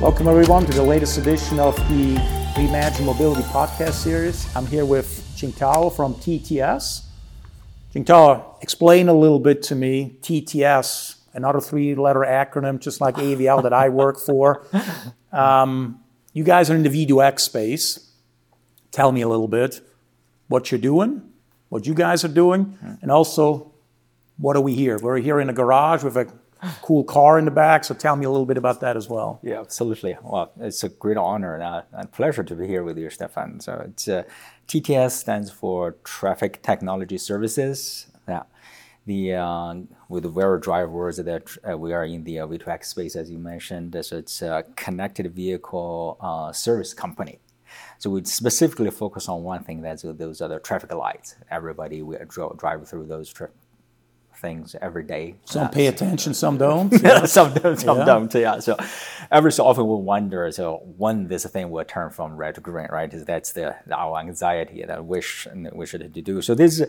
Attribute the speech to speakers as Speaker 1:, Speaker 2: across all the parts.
Speaker 1: Welcome, everyone, to the latest edition of the Reimagine Mobility podcast series. I'm here with Jingtao from TTS. Jingtao, explain a little bit to me TTS, another three letter acronym, just like AVL that I work for. Um, you guys are in the V2X space. Tell me a little bit what you're doing, what you guys are doing, and also what are we here? We're here in a garage with a cool car in the back. So tell me a little bit about that as well.
Speaker 2: Yeah, absolutely. Well, it's a great honor and pleasure to be here with you, Stephan. So it's uh, TTS stands for Traffic Technology Services. Yeah, the uh, with the very drive words that uh, we are in the uh, V2X space, as you mentioned. So it's a connected vehicle uh, service company. So we specifically focus on one thing. That's those the traffic lights. Everybody we drive through those tra- things every day.
Speaker 1: Some pay attention, some don't.
Speaker 2: Yeah. some don't, some yeah. don't. Yeah. So every so often we wonder, so when this thing will turn from red to green, right? That's the our anxiety that wish it to do. So this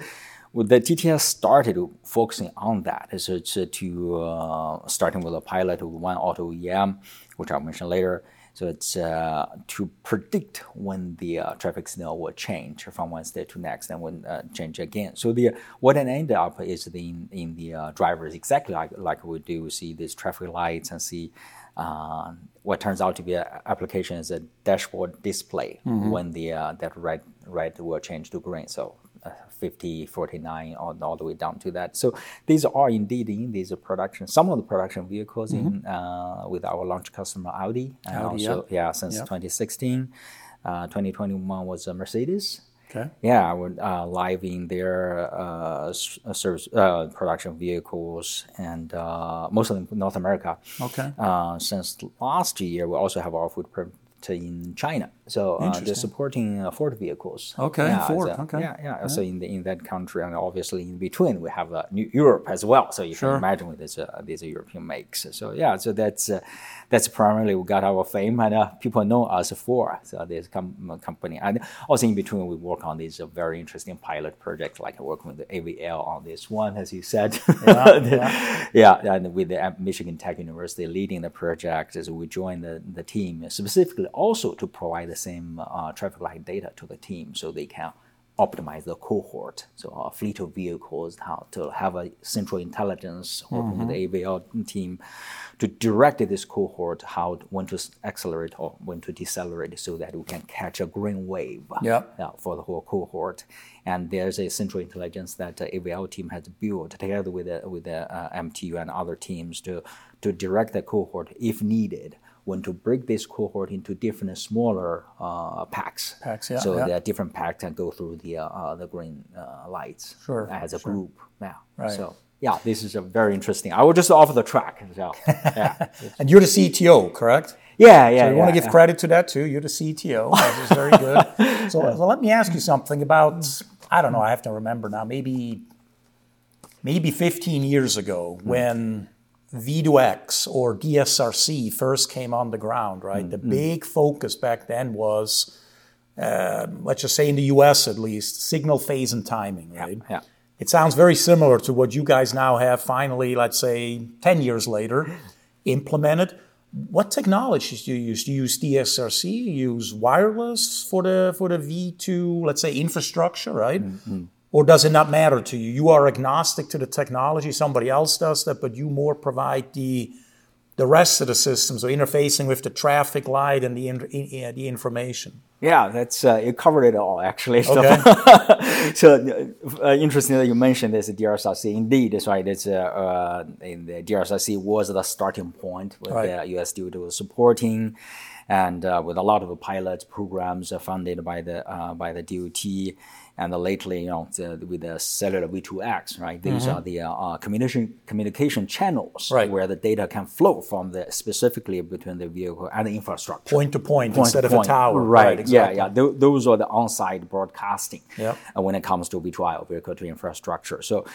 Speaker 2: the TTS started focusing on that. So it's to uh, starting with a pilot of one auto OEM, which I'll mention later so it's uh, to predict when the uh, traffic signal will change from one state to next and when uh, change again. So the what it end up is the, in, in the uh, drivers exactly like, like we do we see these traffic lights and see uh, what turns out to be an application is a dashboard display mm-hmm. when the uh, that red red will change to green. So 50, 49, all, all the way down to that. So these are indeed in these production, some of the production vehicles mm-hmm. in uh, with our launch customer Audi, and Audi, also yeah, yeah since 2016. Uh, 2021 was a Mercedes.
Speaker 1: Okay.
Speaker 2: Yeah, we're uh, live in their uh, uh service uh, production vehicles and uh, mostly in North America.
Speaker 1: Okay.
Speaker 2: Uh, since last year, we also have our footprint in China. So uh, they're supporting uh, Ford vehicles.
Speaker 1: Okay,
Speaker 2: yeah,
Speaker 1: Ford.
Speaker 2: So,
Speaker 1: okay.
Speaker 2: Yeah, yeah. So in the, in that country, and obviously in between, we have uh, New Europe as well. So you sure. can imagine with this, uh, these European makes. So yeah, so that's uh, that's primarily we got our fame, and uh, people know us for so this com- company. And also in between, we work on these very interesting pilot projects, like working with the AVL on this one, as you said. Yeah, yeah. yeah and with the Michigan Tech University leading the project, as we join the the team specifically also to provide the same uh, traffic light data to the team so they can optimize the cohort. So a fleet of vehicles, how to have a central intelligence working mm-hmm. with the AVL team to direct this cohort how when to accelerate or when to decelerate so that we can catch a green wave
Speaker 1: yep.
Speaker 2: uh, for the whole cohort. And there's a central intelligence that the AVL team has built together with the, with the uh, MTU and other teams to, to direct the cohort if needed when to break this cohort into different smaller uh, packs.
Speaker 1: Packs, yeah.
Speaker 2: So
Speaker 1: yeah.
Speaker 2: the different packs can go through the uh, uh, the green uh, lights
Speaker 1: sure,
Speaker 2: as a
Speaker 1: sure.
Speaker 2: group. Yeah.
Speaker 1: Right.
Speaker 2: So yeah, this is a very interesting. I will just offer the track. So, yeah.
Speaker 1: and you're the CTO, correct?
Speaker 2: Yeah, yeah.
Speaker 1: So you
Speaker 2: yeah,
Speaker 1: want to give
Speaker 2: yeah.
Speaker 1: credit to that too. You're the CTO, which is very good. so, so let me ask you something about. I don't know. I have to remember now. Maybe maybe 15 years ago when V2X or DSRC first came on the ground, right? Mm-hmm. The big focus back then was, uh, let's just say in the US at least, signal phase and timing, right?
Speaker 2: Yeah. yeah.
Speaker 1: It sounds very similar to what you guys now have finally, let's say 10 years later, implemented. What technologies do you use? Do you use DSRC? You use wireless for the for the V2, let's say infrastructure, right? Mm-hmm. Or does it not matter to you? You are agnostic to the technology. Somebody else does that, but you more provide the the rest of the system, so interfacing with the traffic light and the in, the information.
Speaker 2: Yeah, that's uh, you covered it all actually.
Speaker 1: Okay.
Speaker 2: so uh, interesting that you mentioned this DSRC. Indeed, that's right. It's uh, uh, in the DSRC was the starting point with right. the US DoD was supporting, and uh, with a lot of pilot programs funded by the uh, by the DOT and lately, you know, the, with the cellular V2X, right? These mm-hmm. are the uh, uh, communication communication channels
Speaker 1: right.
Speaker 2: where the data can flow from the specifically between the vehicle and the infrastructure,
Speaker 1: point to point, point instead to of point. a tower.
Speaker 2: Right.
Speaker 1: right exactly.
Speaker 2: Yeah, yeah. Th- those are the on-site broadcasting.
Speaker 1: Yep.
Speaker 2: Uh, when it comes to V2I, vehicle to infrastructure. So,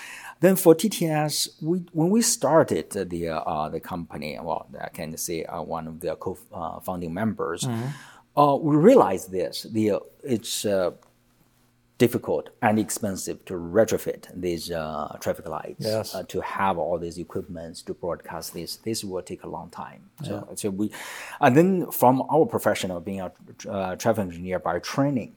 Speaker 2: then for TTS, we when we started the uh, the company, well, I can say uh, one of the co-founding members. Mm-hmm. we realized this. The it's difficult and expensive to retrofit these uh, traffic lights
Speaker 1: yes.
Speaker 2: uh, to have all these equipments to broadcast this this will take a long time so, yeah. so we and then from our profession of being a uh, traffic engineer by training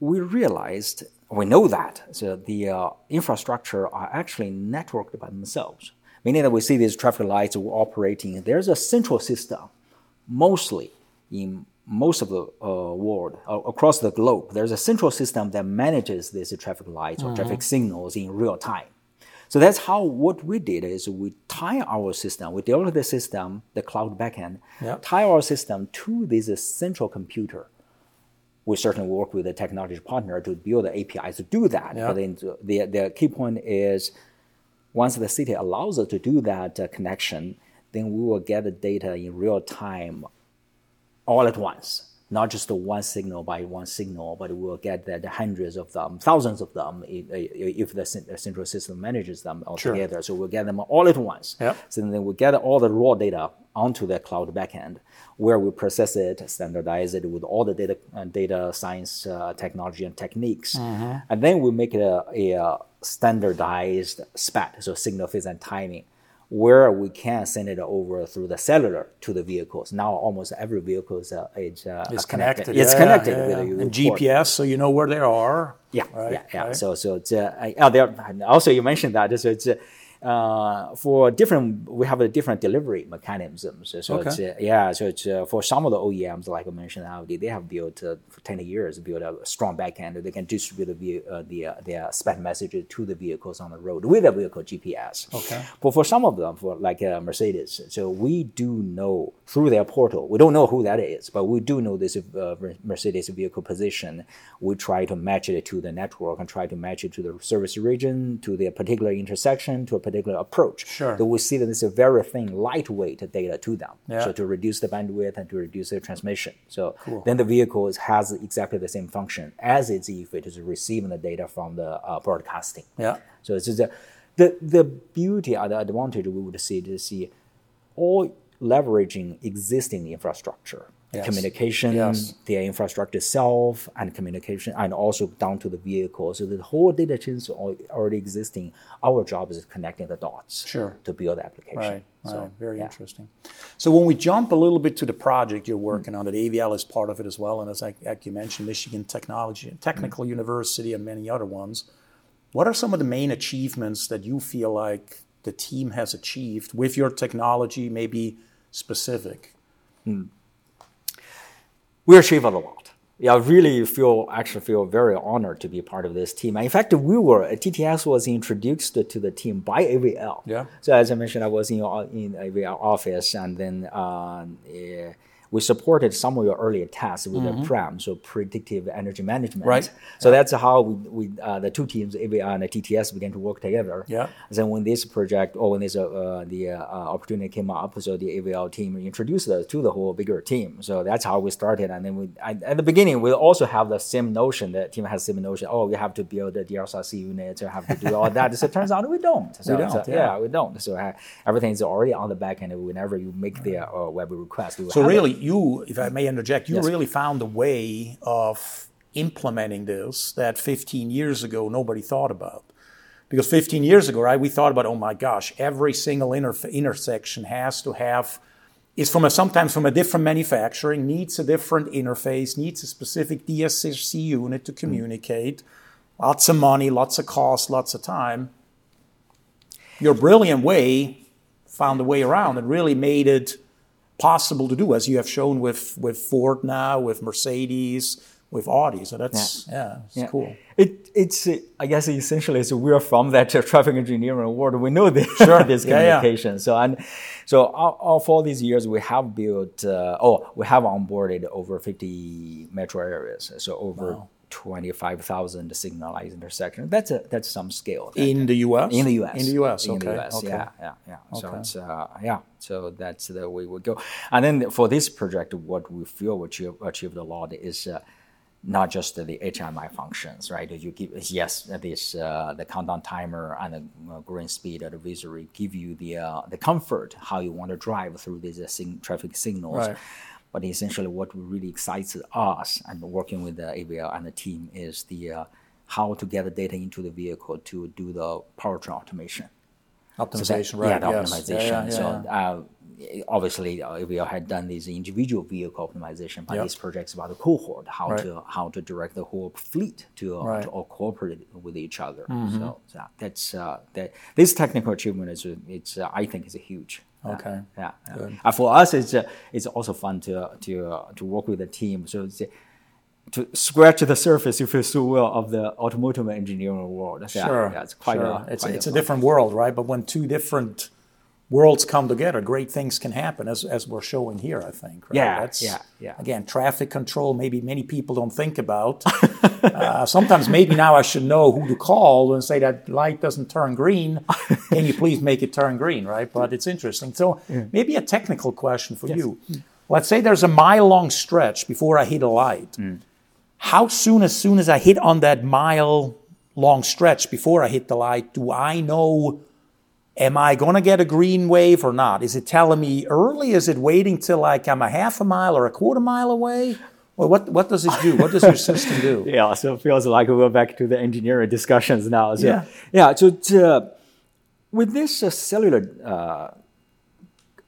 Speaker 2: we realized we know that so the uh, infrastructure are actually networked by themselves meaning that we see these traffic lights operating there's a central system mostly in most of the uh, world uh, across the globe, there's a central system that manages these traffic lights or mm-hmm. traffic signals in real time. So that's how what we did is we tie our system, we developed the system, the cloud backend, yep. tie our system to this central computer. We certainly work with a technology partner to build the APIs to do that. Yep. But then the, the key point is once the city allows us to do that uh, connection, then we will get the data in real time all at once, not just one signal by one signal, but we'll get the, the hundreds of them, thousands of them if the central system manages them all sure. together. So we'll get them all at once. Yep. So then we'll get all the raw data onto the cloud backend where we process it, standardize it with all the data, uh, data science uh, technology and techniques. Mm-hmm. And then we make it a, a standardized SPAT, so signal phase and timing where we can send it over through the cellular to the vehicles. Now almost every vehicle is, uh, is, uh,
Speaker 1: it's
Speaker 2: connected.
Speaker 1: connected.
Speaker 2: It's
Speaker 1: yeah,
Speaker 2: connected
Speaker 1: yeah,
Speaker 2: with
Speaker 1: yeah. and GPS, so you know where they are.
Speaker 2: Yeah, right, yeah, yeah. Right. So so it's uh, uh, there. Also, you mentioned that so it's uh, for different, we have a different delivery mechanisms. So okay. it's, uh, yeah, so it's uh, for some of the OEMs, like I mentioned, Audi, they have built uh, for 10 years, built a strong backend. That they can distribute the uh, the uh, their SPAT messages to the vehicles on the road with the vehicle GPS.
Speaker 1: Okay.
Speaker 2: But for some of them, for like Mercedes, so we do know through their portal, we don't know who that is, but we do know this Mercedes vehicle position. We try to match it to the network and try to match it to the service region, to the particular intersection, to a particular approach.
Speaker 1: Sure.
Speaker 2: We see that it's a very thin, lightweight data to them.
Speaker 1: Yeah.
Speaker 2: So to reduce the bandwidth and to reduce the transmission. So
Speaker 1: cool.
Speaker 2: then the vehicle has exactly the same function as it's if it is receiving the data from the uh, broadcasting.
Speaker 1: Yeah.
Speaker 2: So it's a, the the beauty or the advantage we would see to see all leveraging existing infrastructure yes. communication,
Speaker 1: yes.
Speaker 2: the infrastructure itself, and communication, and also down to the vehicle. So the whole data chains are already existing. Our job is connecting the dots
Speaker 1: sure.
Speaker 2: to build the application.
Speaker 1: Right, so, right. very yeah. interesting. So when we jump a little bit to the project you're working mm-hmm. on, that AVL is part of it as well, and as like, like you mentioned, Michigan Technology, and Technical mm-hmm. University, and many other ones. What are some of the main achievements that you feel like the team has achieved with your technology, maybe specific?
Speaker 2: Mm we achieved a lot. Yeah, I really feel actually feel very honored to be part of this team. In fact, we were TTS was introduced to the team by AVL.
Speaker 1: Yeah.
Speaker 2: So as I mentioned, I was in in AVL office, and then uh, we supported some of your earlier tasks with mm-hmm. the PREM, so predictive energy management.
Speaker 1: Right.
Speaker 2: So that's how we, we uh, the two teams, AVL and the TTS, began to work together.
Speaker 1: Yeah.
Speaker 2: Then when this project or when this uh, uh the uh, opportunity came up, so the AVL team introduced us to the whole bigger team. So that's how we started. And then we I, at the beginning we also have the same notion. The team has the same notion. Oh, we have to build the DSRC unit. We have to do all that. so it turns out we don't.
Speaker 1: So, we don't.
Speaker 2: So,
Speaker 1: yeah.
Speaker 2: yeah. we don't. So uh, everything is already on the back end. Whenever you make the uh, web request,
Speaker 1: so really. You, if I may interject, you yes. really found a way of implementing this that 15 years ago nobody thought about. Because 15 years ago, right, we thought about, oh my gosh, every single inter- intersection has to have, is from a, sometimes from a different manufacturing, needs a different interface, needs a specific DSRC unit to communicate. Mm. Lots of money, lots of cost, lots of time. Your brilliant way found a way around and really made it possible to do, as you have shown with, with Ford now, with Mercedes, with Audi. So that's yeah, yeah it's yeah. cool.
Speaker 2: It, it's I guess essentially so we're from that traffic engineering world. We know this,
Speaker 1: sure.
Speaker 2: this communication. Yeah, so and so all, all these years we have built. Uh, oh, we have onboarded over 50 metro areas. So over. Wow 25,000 signalized intersection. That's a, that's some scale.
Speaker 1: In the U.S.
Speaker 2: In the U.S.
Speaker 1: In the U.S.
Speaker 2: In
Speaker 1: okay.
Speaker 2: the U.S.
Speaker 1: Okay.
Speaker 2: Yeah, yeah, yeah.
Speaker 1: Okay.
Speaker 2: So it's uh, yeah. So that's the way we go. And then for this project, what we feel we achieved a lot is. Uh, not just the HMI functions, right? You give yes, this uh, the countdown timer and the uh, green speed advisory give you the uh, the comfort how you want to drive through these uh, sing- traffic signals.
Speaker 1: Right.
Speaker 2: But essentially, what really excites us and working with the AVL and the team is the uh, how to get the data into the vehicle to do the powertrain automation.
Speaker 1: Optimization,
Speaker 2: So that-
Speaker 1: right?
Speaker 2: Yeah,
Speaker 1: yes.
Speaker 2: optimization.
Speaker 1: Yeah, yeah,
Speaker 2: so uh, obviously, uh, we had done this individual vehicle optimization, but
Speaker 1: Yep.
Speaker 2: this project's about the cohort, how
Speaker 1: Right.
Speaker 2: to how to direct the whole fleet to, uh,
Speaker 1: Right.
Speaker 2: to all cooperate with each other.
Speaker 1: Mm-hmm.
Speaker 2: So, so that's uh, that. This technical achievement is uh, it's uh, I think is a huge. Uh,
Speaker 1: Okay.
Speaker 2: yeah. yeah. Uh, for us, it's uh, it's also fun to to uh, to work with the team. So it's, uh, to scratch the surface, if you feel so well of the automotive engineering world. Yeah,
Speaker 1: Sure.
Speaker 2: yeah, it's quite
Speaker 1: sure.
Speaker 2: a
Speaker 1: it's
Speaker 2: quite
Speaker 1: it's a
Speaker 2: fun.
Speaker 1: different world, right? But when two different worlds come together, great things can happen, as as we're showing here. I think. Right?
Speaker 2: Yeah, yeah, yeah.
Speaker 1: Again, traffic control. Maybe many people don't think about. uh, sometimes maybe now I should know who to call and say that light doesn't turn green. Can you please make it turn green? Right. But it's interesting. So maybe a technical question for you. Let's say there's a mile long stretch before I hit a light
Speaker 2: Mm.
Speaker 1: how soon as soon as i hit on that mile long stretch before i hit the light do i know am i going to get a green wave or not is it telling me early is it waiting till like i'm a half a mile or a quarter mile away well what, what does it do what does your system do
Speaker 2: Yeah, so it feels like we're back to the engineering discussions now. So,
Speaker 1: Yeah.
Speaker 2: yeah. So to, with this uh, cellular, uh,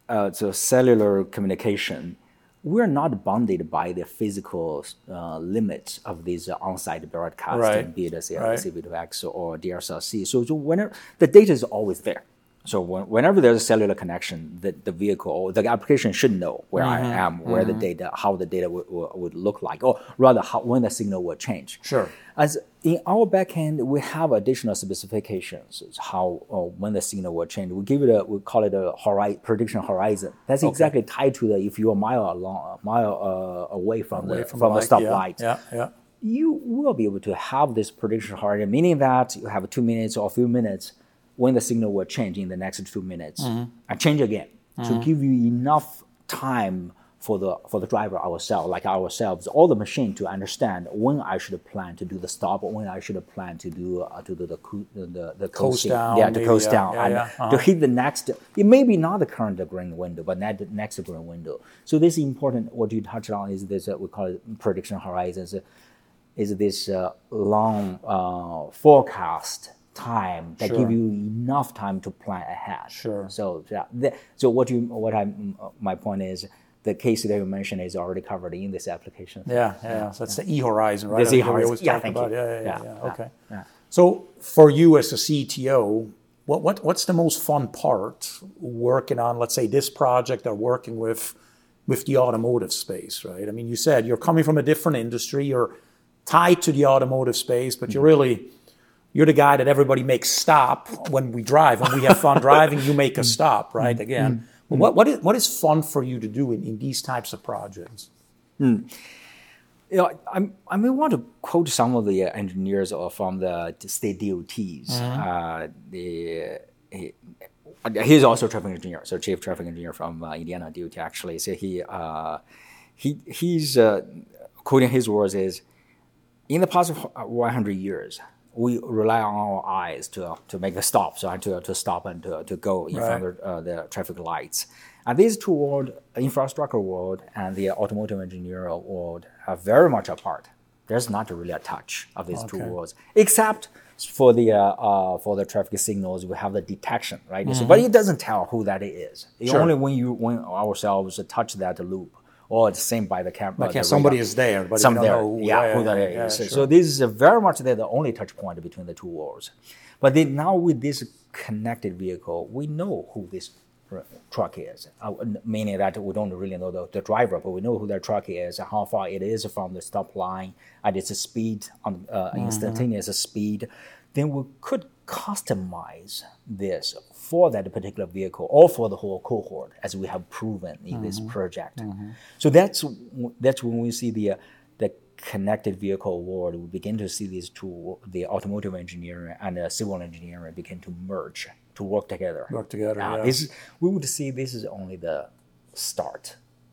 Speaker 2: uh, so cellular communication, we're not bounded by the physical uh, limits of these uh, on-site broadcasting,
Speaker 1: Right.
Speaker 2: be it a CLC,
Speaker 1: Right.
Speaker 2: V2X or DSRC. So, so whenever the data is always there. So when, whenever there's a cellular connection, the, the vehicle or the application should know where I
Speaker 1: Mm-hmm.
Speaker 2: am, where the data, how the data would, would, would look like, or rather how, when the signal will change.
Speaker 1: Sure.
Speaker 2: As in our backend, we have additional specifications how when the signal will change. We give it a we call it a hori- prediction horizon. That's exactly tied to the if you're a mile along, a mile uh, away from
Speaker 1: Away
Speaker 2: the
Speaker 1: from
Speaker 2: from,
Speaker 1: the
Speaker 2: the
Speaker 1: light, yeah,
Speaker 2: stoplight
Speaker 1: yeah yeah
Speaker 2: you will be able to have this prediction horizon, meaning that you have two minutes or a few minutes when the signal will change in the next two minutes and change again to give you enough time for the for the driver ourselves, like ourselves, or the machine to understand when I should plan to do the stop, or when I should plan to do uh, to do the coo- the the, coasting.
Speaker 1: down,
Speaker 2: yeah, to coast
Speaker 1: yeah,
Speaker 2: down,
Speaker 1: yeah,
Speaker 2: and
Speaker 1: yeah, uh-huh.
Speaker 2: to hit the next. It may be not the current green window, but not the next green window. So this is important. What you touched on is this uh, we call it prediction horizons is this uh, long uh, forecast time that
Speaker 1: Sure.
Speaker 2: give you enough time to plan ahead.
Speaker 1: Sure.
Speaker 2: So yeah, the, so what you what I my point is the case that you mentioned is already covered in this application.
Speaker 1: yeah yeah so that's the e horizon right
Speaker 2: the E-horizon. Yeah, thank
Speaker 1: about.
Speaker 2: you.
Speaker 1: yeah yeah yeah,
Speaker 2: Yeah,
Speaker 1: yeah.
Speaker 2: yeah,
Speaker 1: okay
Speaker 2: yeah.
Speaker 1: So for you as a CTO, what, what what's the most fun part working on, let's say, this project or working with with the automotive space, right? I mean, you said you're coming from a different industry, you're tied to the automotive space, but you're mm-hmm. really you're the guy that everybody makes stop when we drive. When we have fun driving, you make a stop, right? Again. What, what, is, what is fun for you to do in, in these types of projects?
Speaker 2: You know, I, I may want to quote some of the uh, engineers or from the state DOTs. Uh, the he, he's also a traffic engineer, so chief traffic engineer from uh, Indiana DOT actually. So he uh, he he's uh, quoting his words is, in the past 100 years, we rely on our eyes to to make the stop, so to to stop and to, to go in front of uh, the traffic lights. And these two world, infrastructure world and the automotive engineering world, are very much apart. There's not really a touch of these two worlds, except for the uh, uh, for the traffic signals, we have the detection, right? So, but it doesn't tell who that is. It's
Speaker 1: Sure.
Speaker 2: Only when you when ourselves touch that loop, or it's seen by the camera.
Speaker 1: Yeah,
Speaker 2: the
Speaker 1: somebody
Speaker 2: radar.
Speaker 1: is there, but
Speaker 2: Some
Speaker 1: you don't
Speaker 2: there,
Speaker 1: know who,
Speaker 2: yeah, who that is.
Speaker 1: yeah,
Speaker 2: so,
Speaker 1: sure.
Speaker 2: so this is a very much the, only touch point between the two worlds. But then now with this connected vehicle, we know who this truck is, uh, meaning that we don't really know the, the driver, but we know who that truck is, how far it is from the stop line, and its speed, on uh, instantaneous speed. Then we could customize this for that particular vehicle or for the whole cohort, as we have proven in this project. So that's that's when we see the uh, the connected vehicle world. We begin to see these two, the automotive engineering and the civil engineering, begin to merge to work together.
Speaker 1: Work together,
Speaker 2: Uh,
Speaker 1: yeah.
Speaker 2: This is, we would see this is only the start.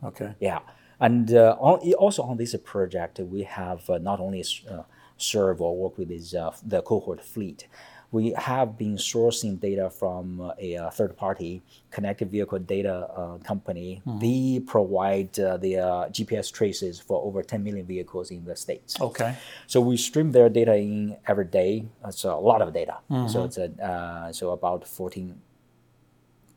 Speaker 1: Okay.
Speaker 2: Yeah, and uh, on, also on this project, we have uh, not only uh, serve or work with this, uh, the cohort fleet, we have been sourcing data from uh, a, a third-party connected vehicle data uh, company. Mm-hmm. They provide uh, the uh, GPS traces for over 10 million vehicles in the states.
Speaker 1: Okay.
Speaker 2: So we stream their data in every day. It's a lot of data. Mm-hmm. So it's a, uh, so about 14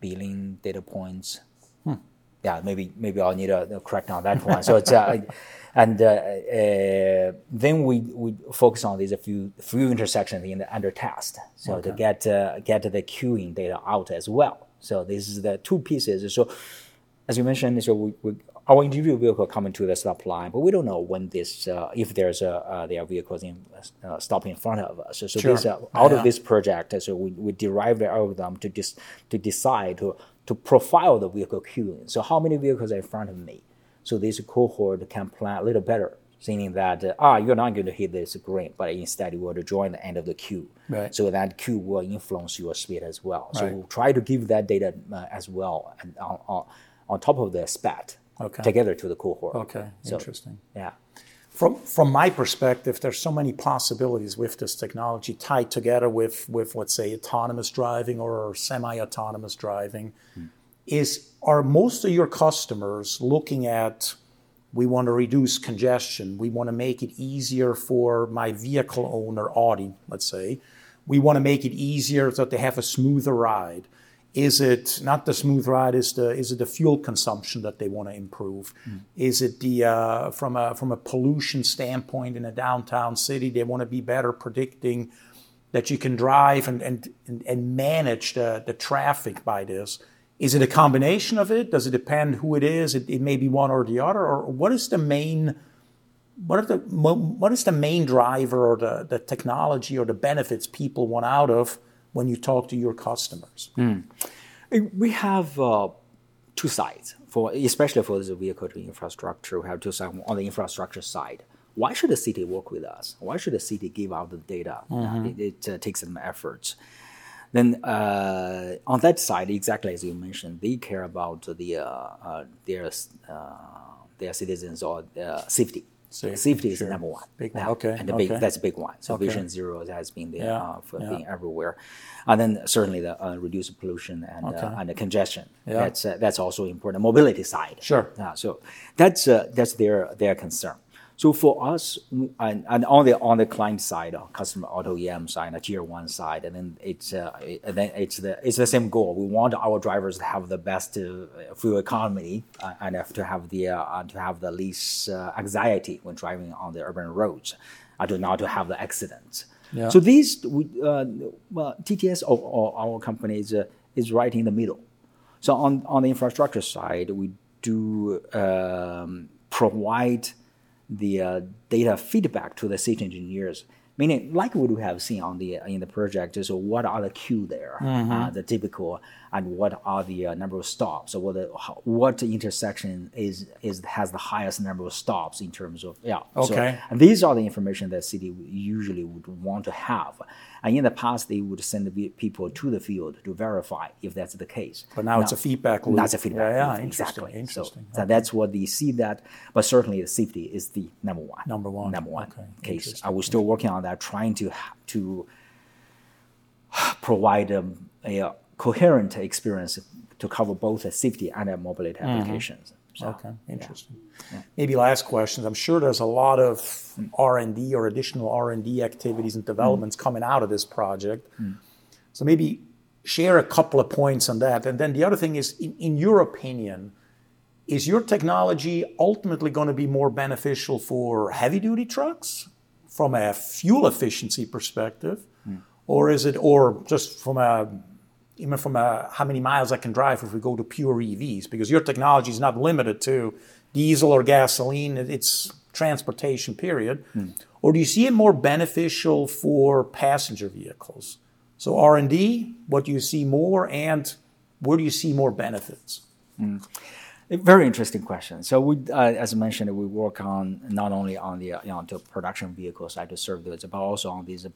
Speaker 2: billion data points. Hmm. Yeah, maybe maybe I'll need a, a correct on that one. So it's uh, and uh, uh, then we, we focus on these a few few intersections in the under test. So okay. to get uh, get the queuing data out as well. So this is the two pieces. So as you mentioned, so we, we our individual vehicle coming to the stop line, but we don't know when this uh, if there's a uh, there are vehicles in uh, stop in front of us. So, so sure. this, uh, out yeah. of this project, so we, we derive the algorithm to just to decide to to profile the vehicle queuing. So how many vehicles are in front of me? So this cohort can plan a little better, saying that uh, ah you're not going to hit this green, but instead you want to join the end of the queue.
Speaker 1: Right.
Speaker 2: So that queue will influence your speed as well. So right. we'll try to give that data uh, as well and on, on, on top of the SPAT okay. together to the cohort.
Speaker 1: Okay, so, interesting.
Speaker 2: Yeah.
Speaker 1: From, from my perspective, there's so many possibilities with this technology tied together with, with let's say, autonomous driving or semi-autonomous driving. Hmm is are most of your customers looking at we want to reduce congestion we want to make it easier for my vehicle owner audi let's say we want to make it easier so that they have a smoother ride is it not the smooth ride is the is it the fuel consumption that they want to improve mm. is it the uh, from a from a pollution standpoint in a downtown city they want to be better predicting that you can drive and and, and manage the, the traffic by this is it a combination of it? Does it depend who it is? It, it may be one or the other. Or what is the main what are the what is the main driver or the, the technology or the benefits people want out of when you talk to your customers?
Speaker 2: Mm. We have uh, two sides for especially for the vehicle to infrastructure. We have two sides on the infrastructure side. Why should the city work with us? Why should the city give out the data? Mm-hmm. It, it uh, takes some efforts. Then uh, on that side, exactly as you mentioned, they care about the uh, uh, their uh, their citizens or safety. Safety, safety sure. is number one.
Speaker 1: Big one. Okay.
Speaker 2: And the
Speaker 1: okay.
Speaker 2: big, that's a big one. So okay. Vision Zero has been there yeah. uh, for yeah. being everywhere, and then certainly the uh, reduce pollution and okay. uh, and the congestion. Yeah. That's that's also important. Mobility side.
Speaker 1: Sure.
Speaker 2: so that's that's their their concern. So for us, and, and on the on the client side, uh, customer auto OEM side, a tier one side, and then it's uh, and then it's the it's the same goal. We want our drivers to have the best uh, fuel economy uh, and to have the uh, to have the least uh, anxiety when driving on the urban roads, and to not to have the accidents. Yeah. So these we, well, TTS or, or, our company is is right in the middle. So on on the infrastructure side, we do um, provide the uh, data feedback to the safety engineers. Meaning, like what we have seen on the in the project, is what are the queue there, mm-hmm. uh, the typical, and what are the uh, number of stops. So what the, what intersection is is has the highest number of stops in terms of yeah.
Speaker 1: Okay.
Speaker 2: So, and these are the information that city usually would want to have. And in the past, they would send people to the field to verify if that's the case.
Speaker 1: But now, now it's a feedback loop.
Speaker 2: That's a feedback
Speaker 1: yeah,
Speaker 2: loop.
Speaker 1: Yeah,
Speaker 2: exactly.
Speaker 1: Interesting.
Speaker 2: So, okay. that's what they see that. But certainly, the safety is the number one.
Speaker 1: Number one.
Speaker 2: Number one okay. case. Are we still working on that, trying to to provide um, a coherent experience to cover both the safety and the mobility mm-hmm. applications.
Speaker 1: So, okay, interesting. Yeah. Maybe last questions. I'm sure there's a lot of mm. R&D or additional R&D activities and developments mm. coming out of this project. Mm. So maybe share a couple of points on that. And then the other thing is, in, in your opinion, is your technology ultimately going to be more beneficial for heavy-duty trucks from a fuel efficiency perspective, mm. or is it, or just from a even from a, how many miles I can drive if we go to pure EVs, because your technology is not limited to diesel or gasoline, it's transportation, period. Hmm. Or do you see it more beneficial for passenger vehicles? So R&D, what do you see more, and where do you see more benefits?
Speaker 2: Hmm. Very interesting question. So, we, uh, as I mentioned, we work on not only on the uh, you know, the production vehicle side to serve those, but also on these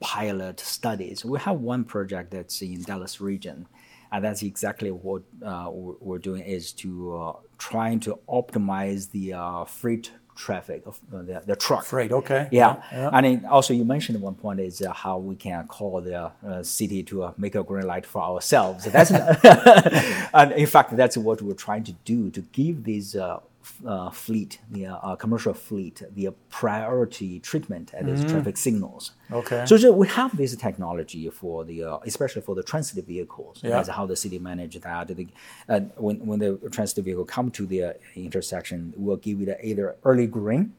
Speaker 2: pilot studies. We have one project that's in Dallas region, and that's exactly what uh, we're doing is to uh, trying to optimize the uh, freight traffic of uh, the, the truck.
Speaker 1: Freight, okay.
Speaker 2: Yeah. yeah. And then also you mentioned at one point is uh, how we can call the uh, city to uh, make a green light for ourselves. That's and in fact that's what we're trying to do to give these uh, fleet, the uh, commercial fleet, the priority treatment at these mm-hmm. traffic signals.
Speaker 1: Okay.
Speaker 2: So, so, we have this technology for the, uh, especially for the transit vehicles.
Speaker 1: Yeah.
Speaker 2: That's how the city manage that. The, when when the transit vehicle come to the uh, intersection, we'll give it either early green.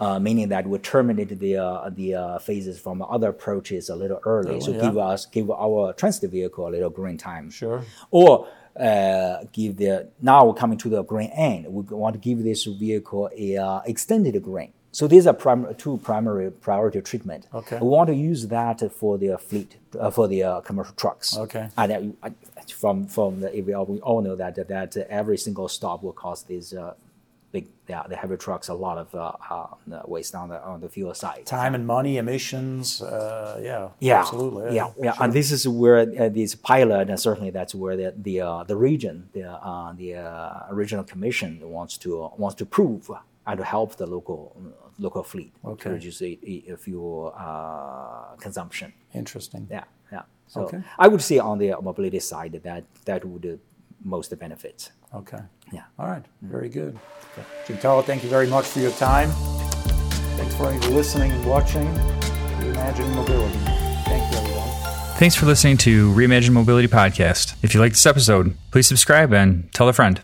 Speaker 2: Uh, meaning that we terminate the uh, the uh, phases from other approaches a little early, oh, so yeah. give us give our transit vehicle a little green time.
Speaker 1: Sure.
Speaker 2: Or uh, give the now we're coming to the green end. We want to give this vehicle a uh, extended green. So these are prim- two primary priority treatment.
Speaker 1: Okay.
Speaker 2: We want to use that for the fleet uh, for the uh, commercial trucks.
Speaker 1: Okay.
Speaker 2: And from from the we all, we all know that that every single stop will cost these uh, big the heavy trucks a lot of uh, uh, waste on the on the fuel side.
Speaker 1: Time and money, emissions, uh, yeah,
Speaker 2: yeah,
Speaker 1: absolutely,
Speaker 2: yeah, yeah. Sure. And this is where uh, this pilot, and certainly that's where the the, uh, the region, the uh, the regional commission wants to wants to prove and to help the local local fleet
Speaker 1: okay.
Speaker 2: to reduce fuel consumption.
Speaker 1: Interesting.
Speaker 2: Yeah, yeah. So
Speaker 1: okay.
Speaker 2: I would say on the mobility side that that would most benefits.
Speaker 1: Okay.
Speaker 2: Yeah.
Speaker 1: All right. Mm. Very good. Okay. thank you very much for your time. Thanks for listening and watching Reimagine Mobility. Thank you, everyone.
Speaker 3: Thanks for listening to Reimagine Mobility Podcast. If you like this episode, please subscribe and tell a friend.